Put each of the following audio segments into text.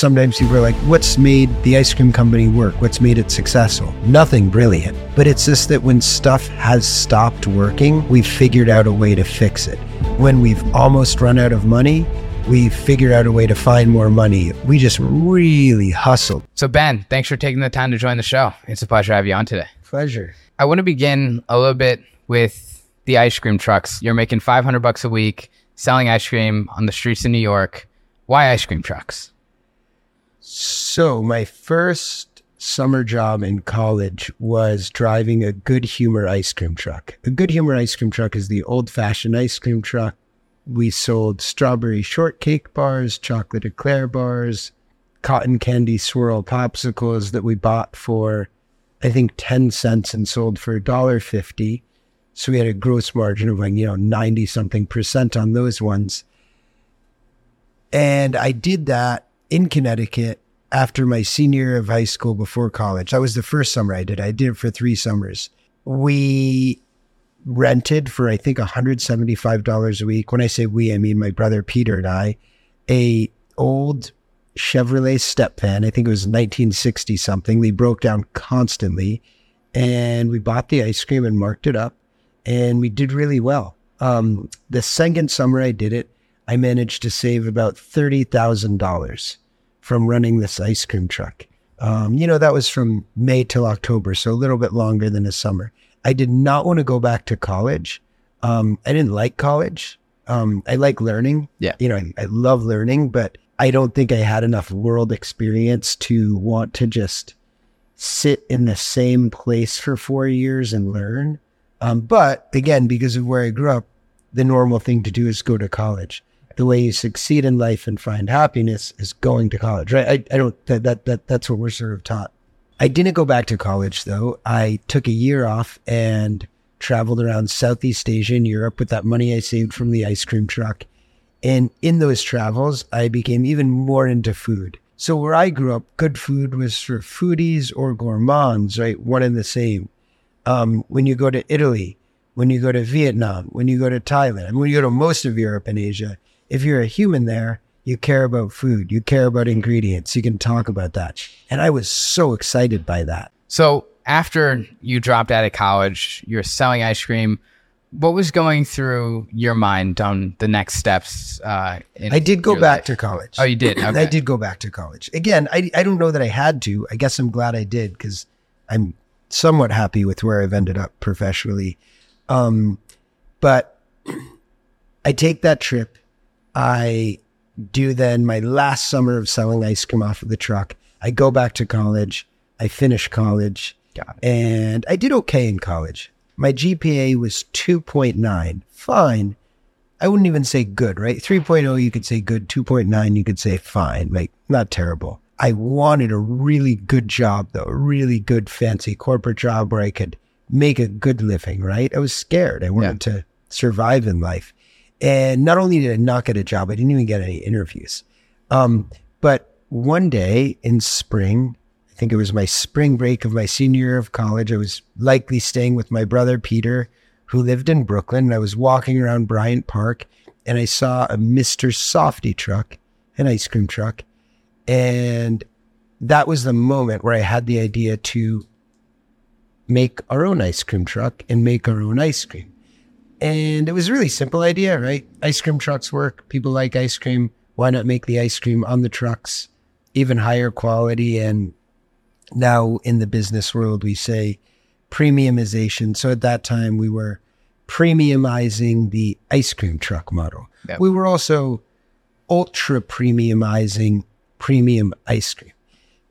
sometimes people are like, what's made the ice cream company work? What's made it successful? Nothing brilliant. But it's just that when stuff has stopped working, we've figured out a way to fix it. When we've almost run out of money, we've figured out a way to find more money. We just really hustled. So, Ben, thanks for taking the time to join the show. It's a pleasure to have you on today. Pleasure. I want to begin a little bit with the ice cream trucks. You're making 500 bucks a week selling ice cream on the streets of New York. Why ice cream trucks? So, my first summer job in college was driving a good humor ice cream truck. A good humor ice cream truck is the old fashioned ice cream truck. We sold strawberry shortcake bars, chocolate eclair bars, cotton candy swirl popsicles that we bought for, I think, 10 cents and sold for $1.50. So we had a gross margin of like, you know, 90 something percent on those ones. And I did that in Connecticut after my senior year of high school before college. That was the first summer I did. I did it for three summers. We rented for I think $175 a week. When I say we, I mean my brother Peter and I, a old Chevrolet step van. I think it was 1960 something. They broke down constantly. And we bought the ice cream and marked it up and we did really well. Um, the second summer I did it, I managed to save about $30,000 from running this ice cream truck. Um, you know, that was from May till October, so a little bit longer than a summer. I did not want to go back to college. Um, I didn't like college. Um, I like learning. Yeah. You know, I, I love learning, but I don't think I had enough world experience to want to just sit in the same place for four years and learn. Um, but again, because of where I grew up, the normal thing to do is go to college. The way you succeed in life and find happiness is going to college, right? I, I don't, that, that, that, that's what we're sort of taught. I didn't go back to college though. I took a year off and traveled around Southeast Asia and Europe with that money I saved from the ice cream truck. And in those travels, I became even more into food. So where I grew up, good food was for foodies or gourmands, right? One and the same. Um, when you go to Italy, when you go to Vietnam, when you go to Thailand, and when you go to most of Europe and Asia, if you're a human there, you care about food, you care about ingredients, you can talk about that. And I was so excited by that. So, after you dropped out of college, you're selling ice cream. What was going through your mind on the next steps? Uh, I did go back life? to college. Oh, you did? Okay. I did go back to college. Again, I, I don't know that I had to. I guess I'm glad I did because I'm somewhat happy with where I've ended up professionally. Um, but I take that trip. I do then my last summer of selling ice cream off of the truck. I go back to college. I finish college. Got it. And I did okay in college. My GPA was 2.9. Fine. I wouldn't even say good, right? 3.0, you could say good. 2.9, you could say fine. Like, not terrible. I wanted a really good job, though, a really good, fancy corporate job where I could make a good living, right? I was scared. I wanted to survive in life. And not only did I not get a job, I didn't even get any interviews. Um, but one day in spring, I think it was my spring break of my senior year of college, I was likely staying with my brother Peter, who lived in Brooklyn. And I was walking around Bryant Park and I saw a Mr. Softee truck, an ice cream truck. And that was the moment where I had the idea to make our own ice cream truck and make our own ice cream. And it was a really simple idea, right? Ice cream trucks work. People like ice cream. Why not make the ice cream on the trucks even higher quality? And now in the business world, we say premiumization. So at that time, we were premiumizing the ice cream truck model. Yep. We were also ultra premiumizing premium ice cream.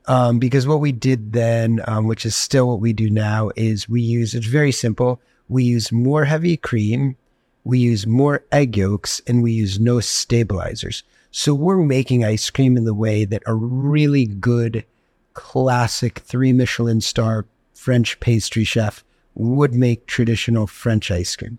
Um, because what we did then, um, which is still what we do now, is we use it's very simple. We use more heavy cream, we use more egg yolks, and we use no stabilizers. So we're making ice cream in the way that a really good, classic three Michelin star French pastry chef would make traditional French ice cream.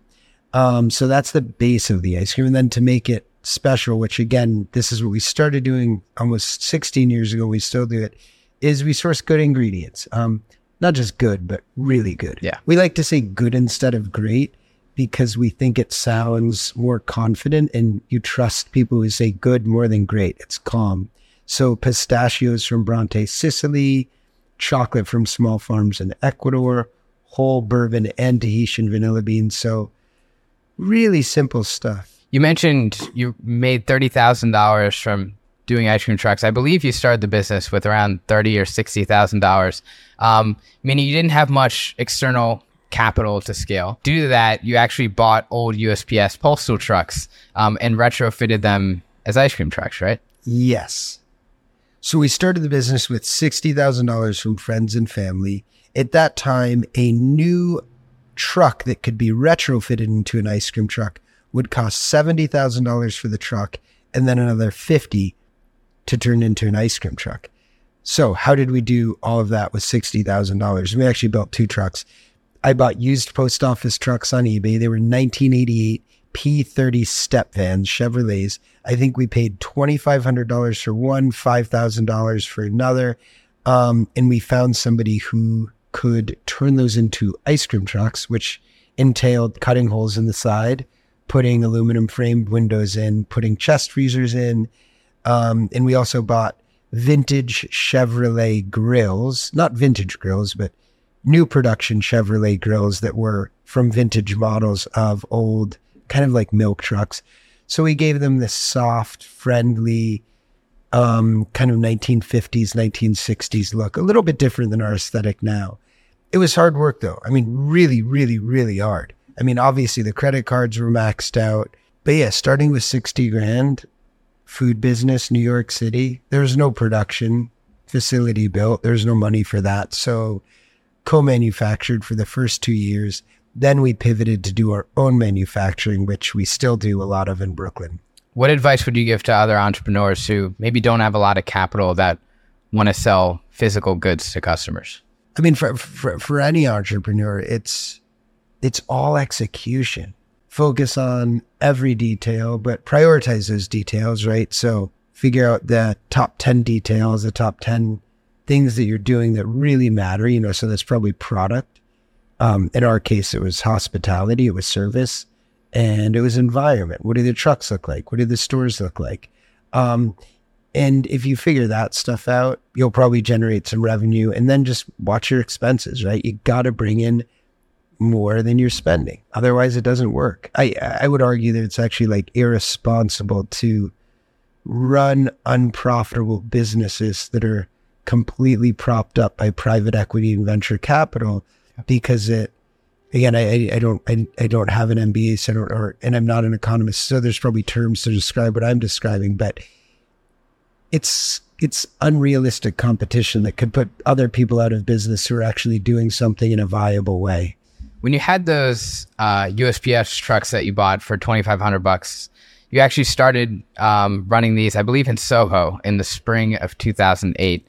Um, so that's the base of the ice cream. And then to make it special, which again, this is what we started doing almost 16 years ago. We still do it. Is we source good ingredients. Um, not just good, but really good. Yeah. We like to say good instead of great because we think it sounds more confident and you trust people who say good more than great. It's calm. So pistachios from Bronte, Sicily, chocolate from small farms in Ecuador, whole bourbon and Tahitian vanilla beans. So really simple stuff. You mentioned you made thirty thousand dollars from doing ice cream trucks. I believe you started the business with around thirty or sixty thousand dollars, um, meaning you didn't have much external capital to scale. Due to that, you actually bought old USPS postal trucks um, and retrofitted them as ice cream trucks, right? Yes. So we started the business with $60,000 from friends and family. At that time, a new truck that could be retrofitted into an ice cream truck would cost $70,000 for the truck and then another 50 to turn into an ice cream truck. So how did we do all of that with $60,000? We actually built two trucks. I bought used post office trucks on eBay. They were 1988 P30 step vans, Chevrolets. I think we paid $2,500 for one, $5,000 for another. Um, and we found somebody who could turn those into ice cream trucks, which entailed cutting holes in the side, putting aluminum framed windows in, putting chest freezers in. Um, and we also bought vintage Chevrolet grills, not vintage grills, but new production Chevrolet grills that were from vintage models of old, kind of like milk trucks. So we gave them this soft, friendly, um, kind of 1950s, 1960s look, a little bit different than our aesthetic now. It was hard work though. I mean, really, really, really hard. I mean, obviously the credit cards were maxed out, but yeah, starting with 60 grand, food business, New York City, There's no production facility built. There's no money for that. So co-manufactured for the first two years. Then we pivoted to do our own manufacturing, which we still do a lot of in Brooklyn. What advice would you give to other entrepreneurs who maybe don't have a lot of capital that want to sell physical goods to customers? I mean, for, for, for any entrepreneur, it's, it's all execution. Focus on every detail, but prioritize those details, right? So figure out the top 10 details, the top 10 things that you're doing that really matter, you know, so that's probably product. Um, in our case, it was hospitality, it was service, and it was environment. What do the trucks look like? What do the stores look like? Um, and if you figure that stuff out, you'll probably generate some revenue and then just watch your expenses, right? You got to bring in more than you're spending. Otherwise, it doesn't work. I, I would argue that it's actually like irresponsible to run unprofitable businesses that are completely propped up by private equity and venture capital because it again I, I don't I, I don't have an MBA so or, or and I'm not an economist so there's probably terms to describe what I'm describing but it's it's unrealistic competition that could put other people out of business who are actually doing something in a viable way. When you had those uh, USPS trucks that you bought for twenty five hundred bucks, you actually started um, running these, I believe, in Soho in the spring of two thousand eight.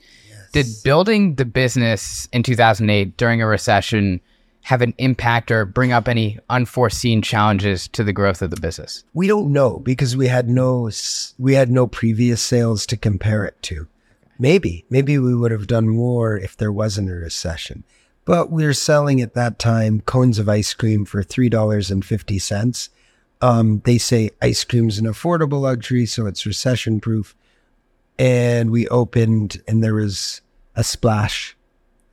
Did building the business in 2008 during a recession have an impact or bring up any unforeseen challenges to the growth of the business? We don't know because we had no we had no previous sales to compare it to. Maybe maybe we would have done more if there wasn't a recession. But we were selling at that time cones of ice cream for three dollars and fifty cents. Um, they say ice cream's an affordable luxury, so it's recession proof. And we opened, and there was a splash.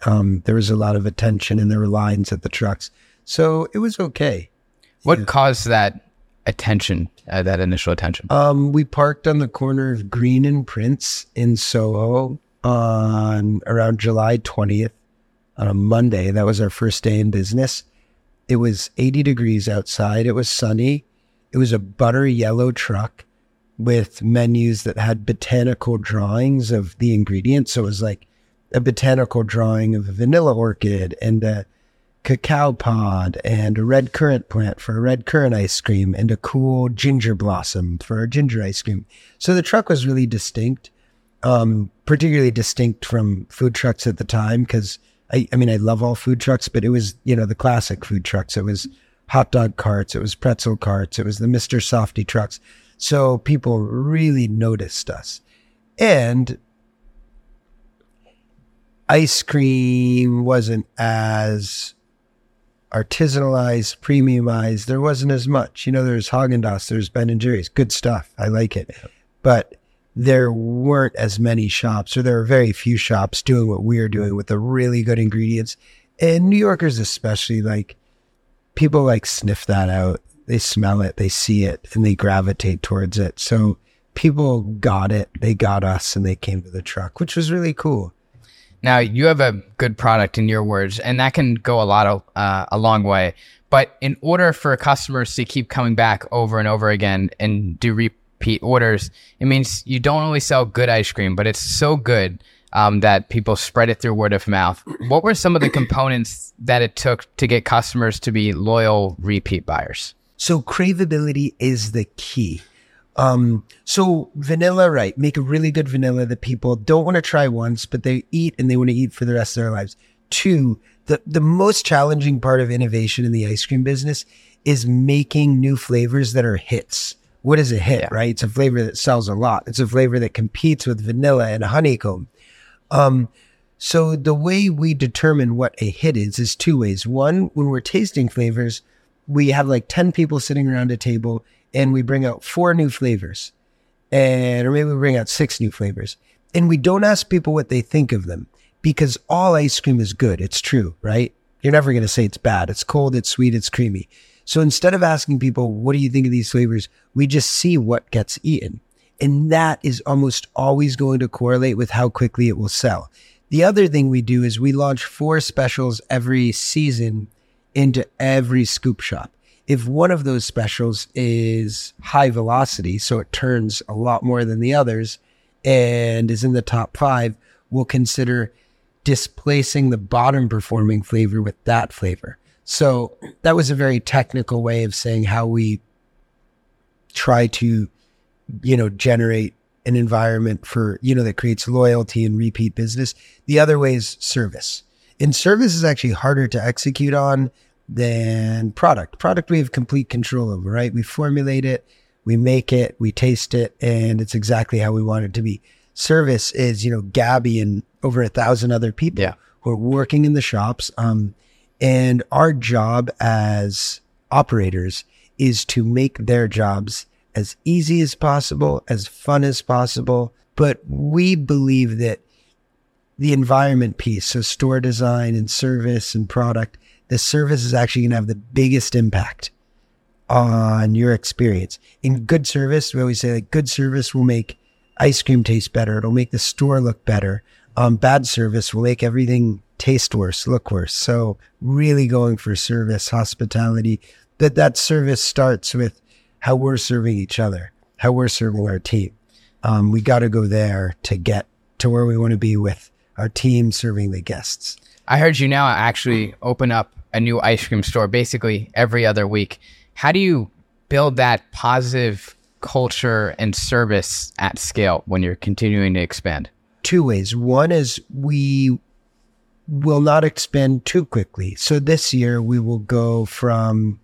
Um, there was a lot of attention and there were lines at the trucks. So it was okay. What yeah. caused that attention, uh, that initial attention? Um, we parked on the corner of Greene and Prince in Soho on around July 20th on a Monday. That was our first day in business. It was 80 degrees outside. It was sunny. It was a butter yellow truck with menus that had botanical drawings of the ingredients. So it was like a botanical drawing of a vanilla orchid and a cacao pod and a red currant plant for a red currant ice cream and a cool ginger blossom for a ginger ice cream. So the truck was really distinct, um, particularly distinct from food trucks at the time because I, I mean, I love all food trucks, but it was, you know, the classic food trucks. It was hot dog carts, it was pretzel carts, it was the Mr. Softee trucks. So people really noticed us. And ice cream wasn't as artisanalized, premiumized. There wasn't as much. You know, there's Haagen Dazs, there's Ben and Jerry's, good stuff. I like it. But there weren't as many shops, or there were very few shops doing what we're doing with the really good ingredients. And New Yorkers, especially, like people like sniff that out. They smell it, they see it, and they gravitate towards it. So people got it. They got us and they came to the truck, which was really cool. Now you have a good product in your words, and that can go a lot of uh, a long way. But in order for customers to keep coming back over and over again and do repeat orders, it means you don't only sell good ice cream, but it's so good um, that people spread it through word of mouth. What were some of the components that it took to get customers to be loyal repeat buyers? So craveability is the key. Um, so vanilla, right? Make a really good vanilla that people don't want to try once, but they eat and they want to eat for the rest of their lives. Two, the, the most challenging part of innovation in the ice cream business is making new flavors that are hits. What is a hit, yeah. right? It's a flavor that sells a lot. It's a flavor that competes with vanilla and honeycomb. Um, so the way we determine what a hit is is two ways. One, when we're tasting flavors, we have like 10 people sitting around a table and we bring out four new flavors and or maybe we bring out six new flavors and we don't ask people what they think of them because all ice cream is good it's true right you're never going to say it's bad it's cold it's sweet it's creamy so instead of asking people what do you think of these flavors? we just see what gets eaten. And that is almost always going to correlate with how quickly it will sell. The other thing we do is we launch four specials every season into every scoop shop. If one of those specials is high velocity, so it turns a lot more than the others and is in the top five, we'll consider displacing the bottom performing flavor with that flavor. So that was a very technical way of saying how we try to, you know, generate an environment for, you know, that creates loyalty and repeat business. The other way is service. And service is actually harder to execute on than product. Product we have complete control over, right? We formulate it, we make it, we taste it, and it's exactly how we want it to be. Service is, you know, Gabby and over a thousand other people yeah. who are working in the shops. Um, and our job as operators is to make their jobs as easy as possible, as fun as possible. But we believe that the environment piece, so store design and service and product, the service is actually going to have the biggest impact on your experience. In good service, we always say that good service will make ice cream taste better. It'll make the store look better. Um, bad service will make everything taste worse, look worse. So really going for service, hospitality, that that service starts with how we're serving each other, how we're serving our team. Um, we got to go there to get to where we want to be with our team serving the guests. I heard you now actually open up a new ice cream store basically every other week. How do you build that positive culture and service at scale when you're continuing to expand? Two ways. One is we will not expand too quickly. So this year we will go from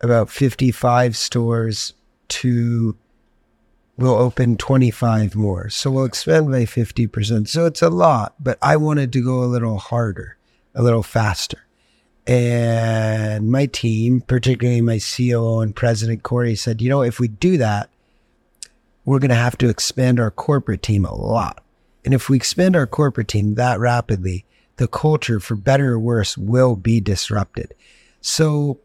about 55 stores to we'll open 25 more. So we'll expand by 50%. So it's a lot, but I wanted to go a little harder, a little faster. And my team, particularly my COO and president, Corey, said, you know, if we do that, we're going to have to expand our corporate team a lot. And if we expand our corporate team that rapidly, the culture, for better or worse, will be disrupted. So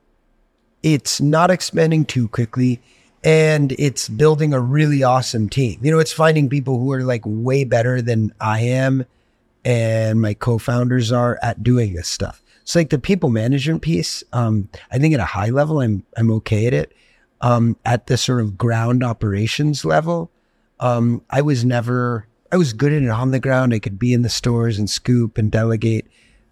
it's not expanding too quickly and it's building a really awesome team. You know, it's finding people who are like way better than I am and my co founders are at doing this stuff. So like the people management piece, um, I think at a high level, I'm I'm okay at it. Um, at the sort of ground operations level, um, I was never I was good at it on the ground. I could be in the stores and scoop and delegate,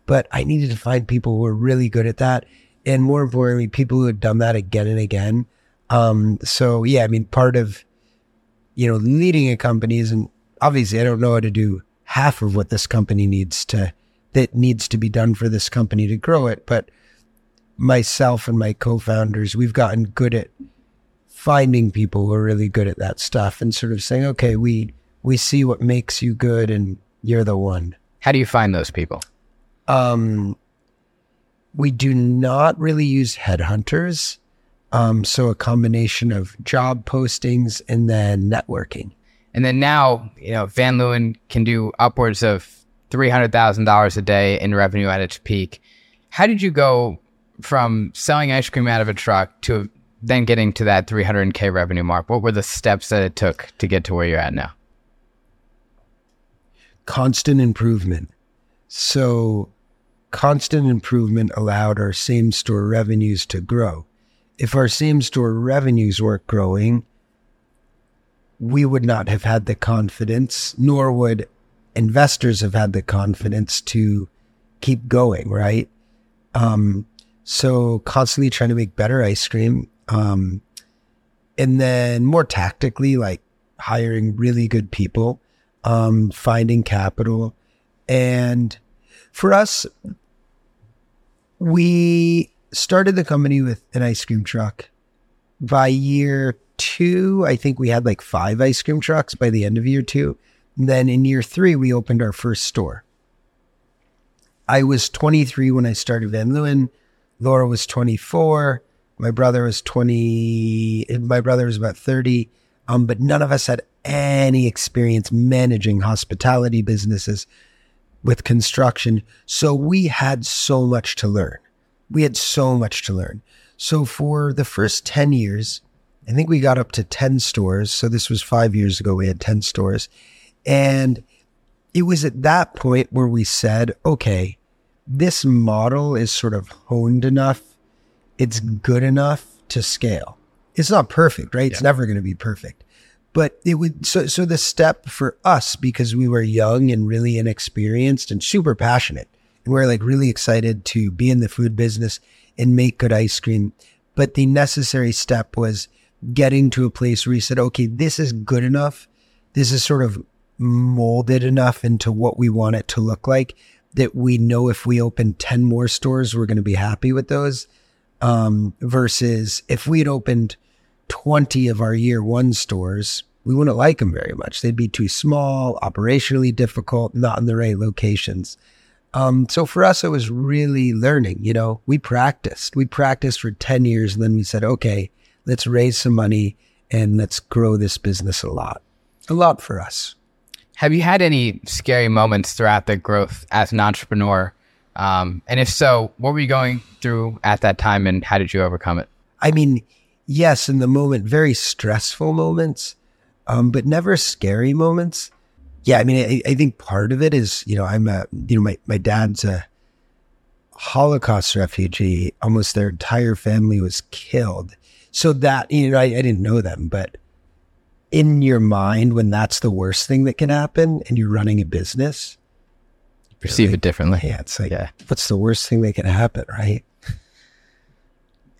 but I needed to find people who were really good at that, and more importantly, people who had done that again and again. Um, so yeah, I mean, part of you know leading a company is, and obviously, I don't know how to do half of what this company needs to that needs to be done for this company to grow it. But myself and my co-founders, we've gotten good at finding people who are really good at that stuff and sort of saying, okay, we we see what makes you good and you're the one. How do you find those people? Um, we do not really use headhunters. Um, so a combination of job postings and then networking. And then now, you know, Van Leeuwen can do upwards of $300,000 a day in revenue at its peak. How did you go from selling ice cream out of a truck to then getting to that 300K revenue mark? What were the steps that it took to get to where you're at now? Constant improvement. So, constant improvement allowed our same store revenues to grow. If our same store revenues weren't growing, we would not have had the confidence, nor would investors have had the confidence to keep going, right? Um, so constantly trying to make better ice cream. Um, and then more tactically, like hiring really good people, um, finding capital. And for us, we started the company with an ice cream truck. By year two, I think we had like five ice cream trucks by the end of year two. And then in year three, we opened our first store. I was 23 when I started Van Leeuwen. Laura was 24. My brother was 20. My brother was about 30. Um, but none of us had any experience managing hospitality businesses with construction. So we had so much to learn. We had so much to learn. So for the first 10 years, I think we got up to 10 stores. So this was five years ago. We had 10 stores. And it was at that point where we said, okay, this model is sort of honed enough. It's good enough to scale. It's not perfect, right? It's yeah. never going to be perfect. But it would, so, so the step for us, because we were young and really inexperienced and super passionate, and we we're like really excited to be in the food business and make good ice cream. But the necessary step was getting to a place where we said, okay, this is good enough. This is sort of molded enough into what we want it to look like that we know if we open 10 more stores, we're going to be happy with those. Um, versus if we had opened 20 of our year one stores, we wouldn't like them very much. They'd be too small, operationally difficult, not in the right locations. Um, so for us, it was really learning. You know, we practiced. We practiced for 10 years and then we said, okay, let's raise some money and let's grow this business a lot. A lot for us. Have you had any scary moments throughout the growth as an entrepreneur? Um, and if so, what were you going through at that time and how did you overcome it? I mean, yes, in the moment, very stressful moments, um, but never scary moments. Yeah, I mean, I, I, think part of it is, you know, I'm a, you know, my, my dad's a Holocaust refugee. Almost their entire family was killed. So that, you know, I, I didn't know them, but in your mind when that's the worst thing that can happen and you're running a business perceive like, it differently yeah it's like yeah. what's the worst thing that can happen right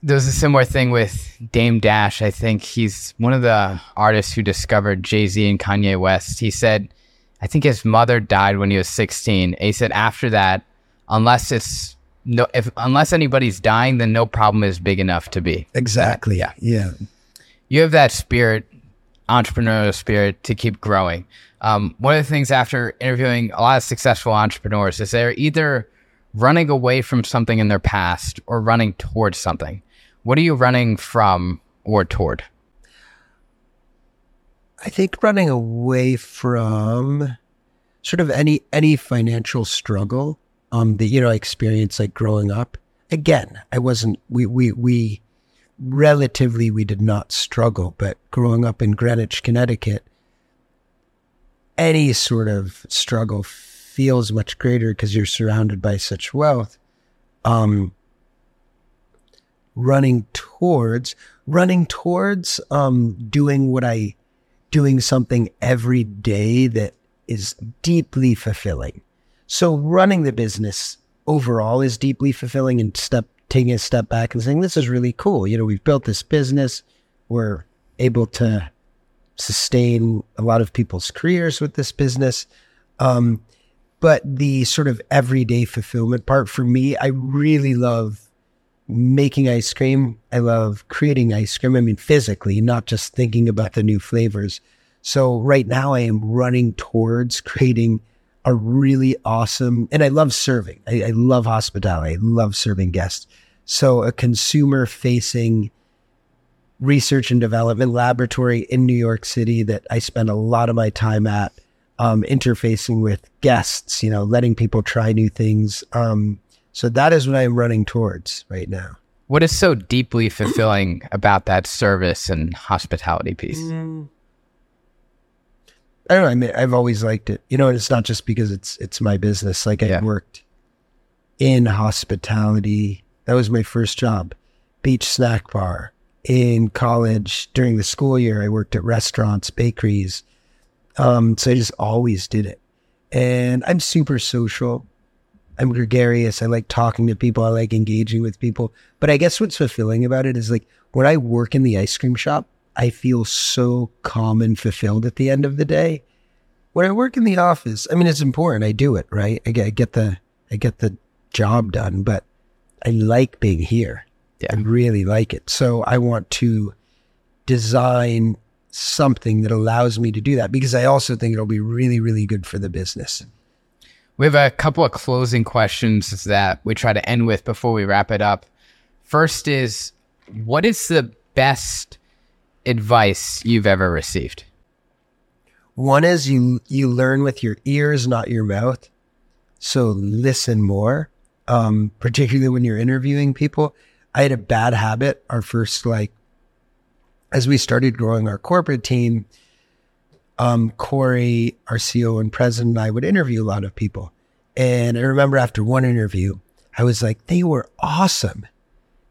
there's a similar thing with Dame Dash. I think he's one of the artists who discovered Jay Z and Kanye West. He said, I think his mother died when he was 16. he said after that, unless it's no, if unless anybody's dying, then no problem is big enough to be. Exactly. Yeah. Yeah. You have that spirit entrepreneurial spirit to keep growing. Um, one of the things after interviewing a lot of successful entrepreneurs is they're either running away from something in their past or running towards something. What are you running from or toward? I think running away from sort of any any financial struggle um that you know I experienced like growing up. Again, I wasn't we we we relatively we did not struggle, but growing up in Greenwich, Connecticut, any sort of struggle feels much greater because you're surrounded by such wealth. Um, running towards, running towards, um, doing what I, doing something every day that is deeply fulfilling. So running the business overall is deeply fulfilling and step taking a step back and saying, this is really cool. You know, we've built this business. We're able to sustain a lot of people's careers with this business. Um, but the sort of everyday fulfillment part for me, I really love making ice cream. I love creating ice cream. I mean, physically, not just thinking about the new flavors. So right now I am running towards creating a really awesome, and I love serving. I, I love hospitality. I love serving guests. So a consumer facing research and development laboratory in New York City that I spend a lot of my time at, um, interfacing with guests, you know, letting people try new things. Um, so that is what I'm running towards right now. What is so deeply fulfilling about that service and hospitality piece? Mm. I don't know. I mean, I've always liked it. You know, and it's not just because it's it's my business. Like Yeah. I worked in hospitality. That was my first job. Beach snack bar. In college, during the school year, I worked at restaurants, bakeries. Um, so I just always did it. And I'm super social. I'm gregarious. I like talking to people. I like engaging with people. But I guess what's fulfilling about it is like when I work in the ice cream shop, I feel so calm and fulfilled at the end of the day. When I work in the office, I mean, it's important. I do it, right? I get, I get the, I get the job done, but I like being here. Yeah. I really like it. So I want to design something that allows me to do that because I also think it'll be really, really good for the business. We have a couple of closing questions that we try to end with before we wrap it up. First is what is the best advice you've ever received? One is you you learn with your ears, not your mouth. So listen more, um, particularly when you're interviewing people. I had a bad habit. Our first like, as we started growing our corporate team, um, Corey, our CEO and president, and I would interview a lot of people. And I remember after one interview, I was like, they were awesome.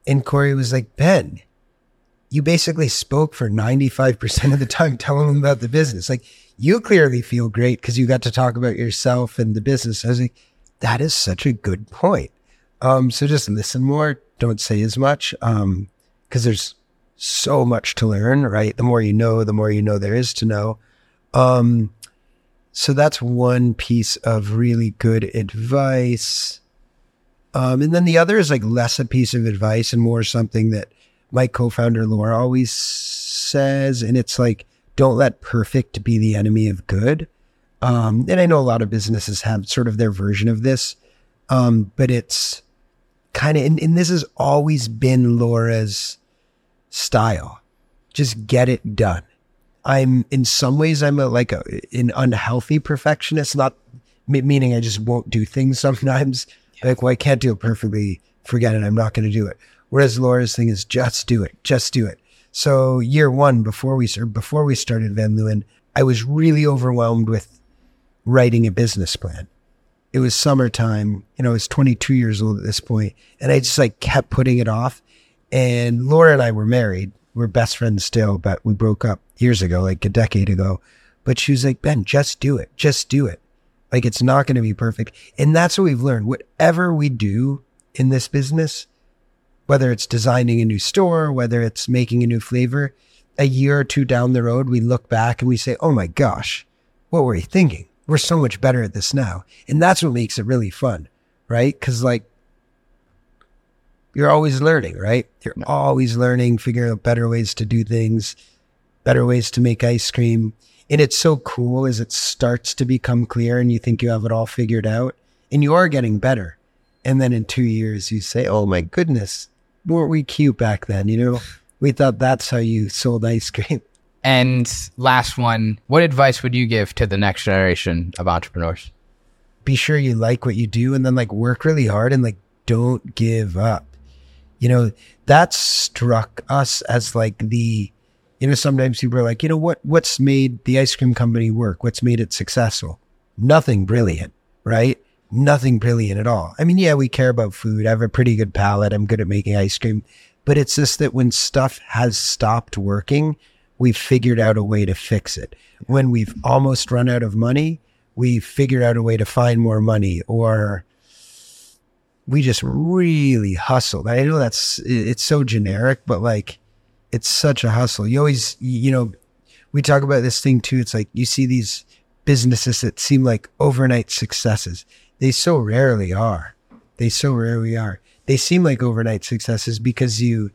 And Corey was like, Ben, you basically spoke for 95% of the time telling them about the business. Like, you clearly feel great because you got to talk about yourself and the business. I was like, that is such a good point. Um, so just listen more, don't say as much, um, because there's so much to learn, right? The more you know, the more you know there is to know. Um, so that's one piece of really good advice. Um, and then the other is like less a piece of advice and more something that my co-founder Laura always says, and it's like, don't let perfect be the enemy of good. Um, and I know a lot of businesses have sort of their version of this, um, but it's kind of, and, and this has always been Laura's style. Just get it done. I'm in some ways I'm a, like a, an unhealthy perfectionist, not me- meaning I just won't do things sometimes. Like, well, I can't do it perfectly. Forget it. I'm not going to do it. Whereas Laura's thing is just do it. Just do it. So year one, before we before we started Van Leeuwen, I was really overwhelmed with writing a business plan. It was summertime. You know, I was 22 years old at this point, and I just like kept putting it off. And Laura and I were married. We're best friends still, but we broke up years ago, like a decade ago. But she was like, Ben, just do it. Just do it. Like it's not going to be perfect. And that's what we've learned. Whatever we do in this business, whether it's designing a new store, whether it's making a new flavor, a year or two down the road, we look back and we say, oh my gosh, what were we thinking? We're so much better at this now. And that's what makes it really fun, right? Because, like, you're always learning, right? You're always learning, figuring out better ways to do things, better ways to make ice cream. And it's so cool as it starts to become clear and you think you have it all figured out and you are getting better. And then in two years, you say, oh my goodness, weren't we cute back then? You know, we thought that's how you sold ice cream. And last one, what advice would you give to the next generation of entrepreneurs? Be sure you like what you do and then like work really hard and like don't give up. You know, that struck us as like the, you know, sometimes people are like, you know, what, what's made the ice cream company work? What's made it successful? Nothing brilliant, right? Nothing brilliant at all. I mean, yeah, we care about food. I have a pretty good palate. I'm good at making ice cream, but it's just that when stuff has stopped working, we've figured out a way to fix it. When we've almost run out of money, we figured out a way to find more money or we just really hustled. I know that's, it's so generic, but like, it's such a hustle. You always, you know, we talk about this thing too. It's like you see these businesses that seem like overnight successes. They so rarely are. They so rarely are. They seem like overnight successes because you,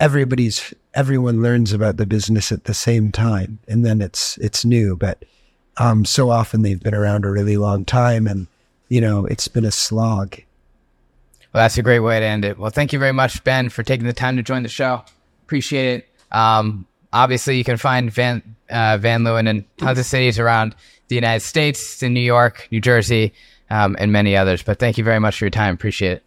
everybody's, everyone learns about the business at the same time and then it's, it's new. But, um, so often they've been around a really long time and, you know, it's been a slog. Well, that's a great way to end it. Well, thank you very much, Ben, for taking the time to join the show. Appreciate it. Um, obviously, you can find Van uh, Van Leeuwen in tons of cities around the United States, in New York, New Jersey, um, and many others. But thank you very much for your time. Appreciate it.